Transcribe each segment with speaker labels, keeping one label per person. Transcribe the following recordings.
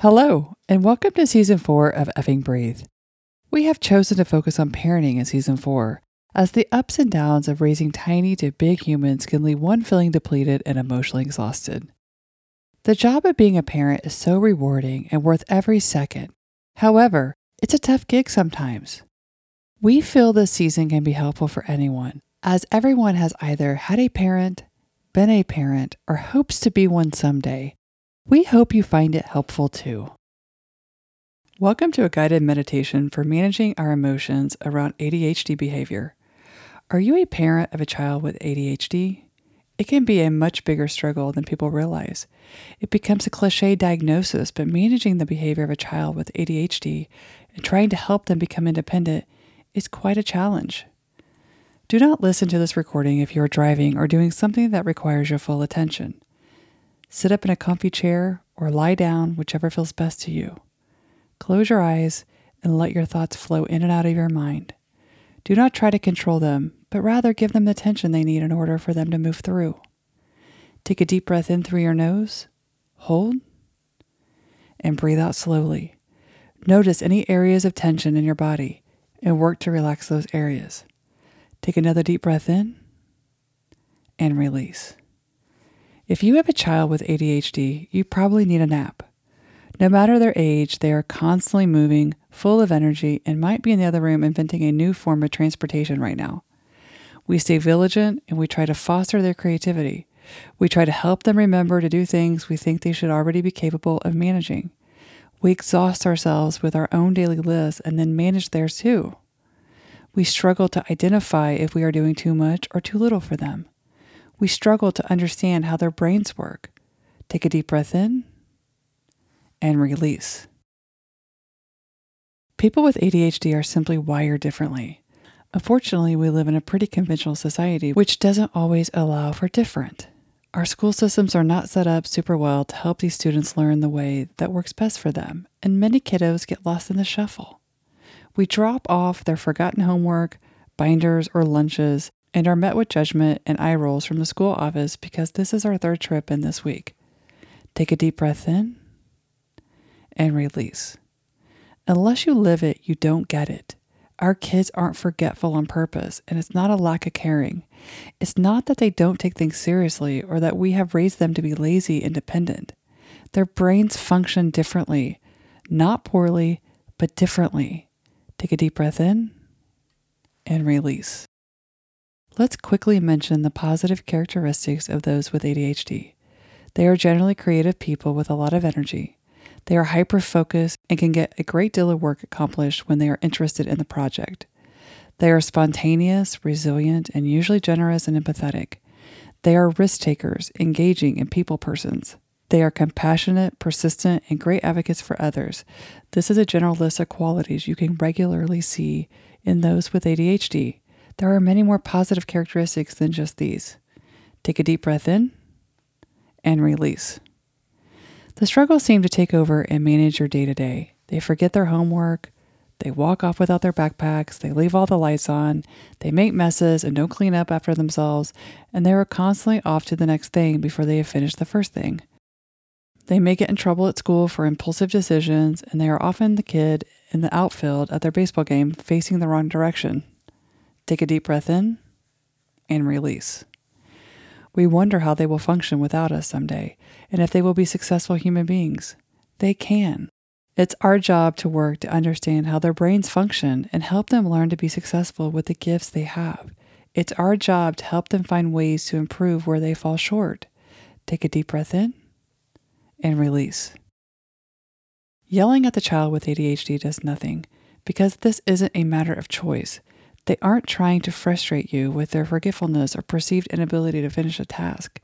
Speaker 1: Hello, and welcome to season four of Effing Breathe. We have chosen to focus on parenting in season four, as the ups and downs of raising tiny to big humans can leave one feeling depleted and emotionally exhausted. The job of being a parent is so rewarding and worth every second. However, it's a tough gig sometimes. We feel this season can be helpful for anyone, as everyone has either had a parent, been a parent, or hopes to be one someday. We hope you find it helpful too. Welcome to a guided meditation for managing our emotions around ADHD behavior. Are you a parent of a child with ADHD? It can be a much bigger struggle than people realize. It becomes a cliche diagnosis, but managing the behavior of a child with ADHD and trying to help them become independent is quite a challenge. Do not listen to this recording if you are driving or doing something that requires your full attention. Sit up in a comfy chair or lie down, whichever feels best to you. Close your eyes and let your thoughts flow in and out of your mind. Do not try to control them, but rather give them the attention they need in order for them to move through. Take a deep breath in through your nose, hold, and breathe out slowly. Notice any areas of tension in your body and work to relax those areas. Take another deep breath in and release. If you have a child with ADHD, you probably need a nap. No matter their age, they are constantly moving, full of energy, and might be in the other room inventing a new form of transportation right now. We stay vigilant and we try to foster their creativity. We try to help them remember to do things we think they should already be capable of managing. We exhaust ourselves with our own daily lists and then manage theirs too. We struggle to identify if we are doing too much or too little for them we struggle to understand how their brains work. Take a deep breath in and release. People with ADHD are simply wired differently. Unfortunately, we live in a pretty conventional society which doesn't always allow for different. Our school systems are not set up super well to help these students learn the way that works best for them, and many kiddos get lost in the shuffle. We drop off their forgotten homework, binders, or lunches and are met with judgment and eye rolls from the school office because this is our third trip in this week. Take a deep breath in and release. Unless you live it, you don't get it. Our kids aren't forgetful on purpose, and it's not a lack of caring. It's not that they don't take things seriously or that we have raised them to be lazy and dependent. Their brains function differently, not poorly, but differently. Take a deep breath in and release. Let's quickly mention the positive characteristics of those with ADHD. They are generally creative people with a lot of energy. They are hyper focused and can get a great deal of work accomplished when they are interested in the project. They are spontaneous, resilient, and usually generous and empathetic. They are risk takers, engaging, and people persons. They are compassionate, persistent, and great advocates for others. This is a general list of qualities you can regularly see in those with ADHD. There are many more positive characteristics than just these. Take a deep breath in and release. The struggles seem to take over and manage your day to day. They forget their homework. They walk off without their backpacks. They leave all the lights on. They make messes and don't clean up after themselves. And they are constantly off to the next thing before they have finished the first thing. They may get in trouble at school for impulsive decisions, and they are often the kid in the outfield at their baseball game facing the wrong direction. Take a deep breath in and release. We wonder how they will function without us someday and if they will be successful human beings. They can. It's our job to work to understand how their brains function and help them learn to be successful with the gifts they have. It's our job to help them find ways to improve where they fall short. Take a deep breath in and release. Yelling at the child with ADHD does nothing because this isn't a matter of choice. They aren't trying to frustrate you with their forgetfulness or perceived inability to finish a task.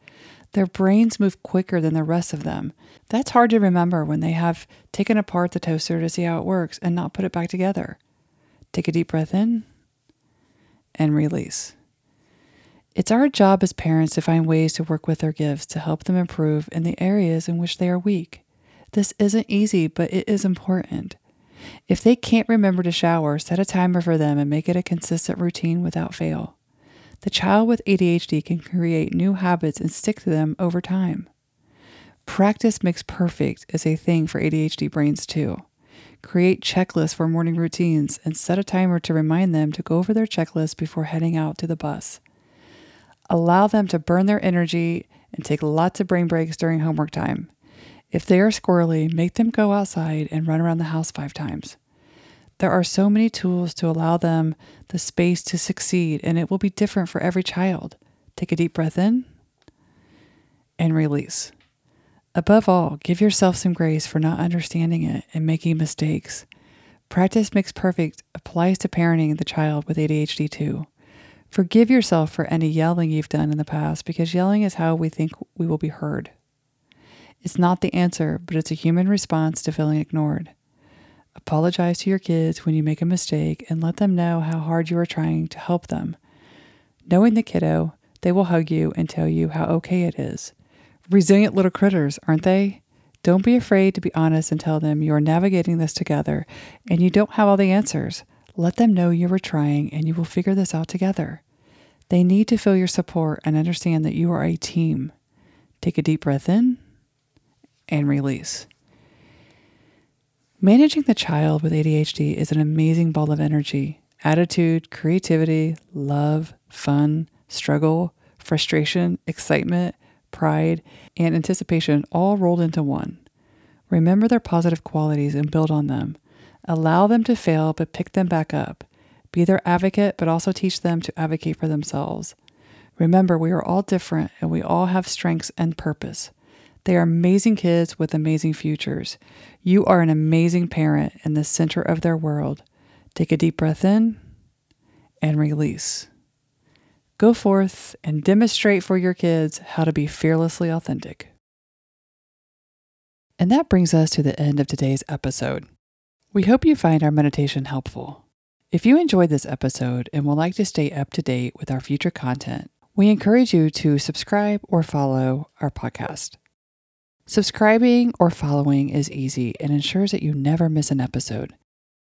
Speaker 1: Their brains move quicker than the rest of them. That's hard to remember when they have taken apart the toaster to see how it works and not put it back together. Take a deep breath in and release. It's our job as parents to find ways to work with their gifts to help them improve in the areas in which they are weak. This isn't easy, but it is important. If they can't remember to shower, set a timer for them and make it a consistent routine without fail. The child with ADHD can create new habits and stick to them over time. Practice makes perfect is a thing for ADHD brains too. Create checklists for morning routines and set a timer to remind them to go over their checklist before heading out to the bus. Allow them to burn their energy and take lots of brain breaks during homework time. If they are squirrely, make them go outside and run around the house five times. There are so many tools to allow them the space to succeed, and it will be different for every child. Take a deep breath in and release. Above all, give yourself some grace for not understanding it and making mistakes. Practice makes perfect applies to parenting the child with ADHD too. Forgive yourself for any yelling you've done in the past because yelling is how we think we will be heard. It's not the answer, but it's a human response to feeling ignored. Apologize to your kids when you make a mistake and let them know how hard you are trying to help them. Knowing the kiddo, they will hug you and tell you how okay it is. Resilient little critters, aren't they? Don't be afraid to be honest and tell them you are navigating this together and you don't have all the answers. Let them know you are trying and you will figure this out together. They need to feel your support and understand that you are a team. Take a deep breath in and release. Managing the child with ADHD is an amazing ball of energy, attitude, creativity, love, fun, struggle, frustration, excitement, pride, and anticipation all rolled into one. Remember their positive qualities and build on them. Allow them to fail, but pick them back up. Be their advocate, but also teach them to advocate for themselves. Remember, we are all different and we all have strengths and purpose. They are amazing kids with amazing futures. You are an amazing parent in the center of their world. Take a deep breath in and release. Go forth and demonstrate for your kids how to be fearlessly authentic. And that brings us to the end of today's episode. We hope you find our meditation helpful. If you enjoyed this episode and would like to stay up to date with our future content, we encourage you to subscribe or follow our podcast. Subscribing or following is easy and ensures that you never miss an episode.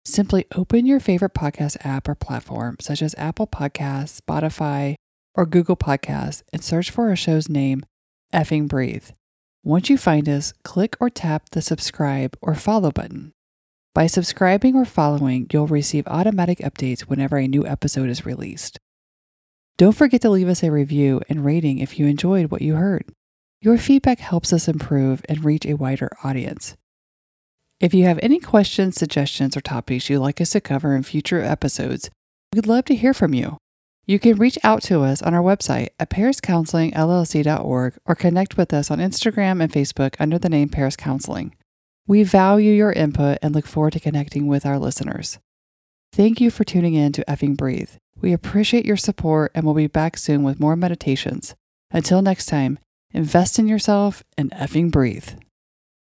Speaker 1: Simply open your favorite podcast app or platform, such as Apple Podcasts, Spotify, or Google Podcasts, and search for our show's name, Effing Breathe. Once you find us, click or tap the subscribe or follow button. By subscribing or following, you'll receive automatic updates whenever a new episode is released. Don't forget to leave us a review and rating if you enjoyed what you heard. Your feedback helps us improve and reach a wider audience. If you have any questions, suggestions, or topics you'd like us to cover in future episodes, we'd love to hear from you. You can reach out to us on our website at pariscounselingllc.org or connect with us on Instagram and Facebook under the name Paris Counseling. We value your input and look forward to connecting with our listeners. Thank you for tuning in to Effing Breathe. We appreciate your support and we'll be back soon with more meditations. Until next time, invest in yourself and effing breathe.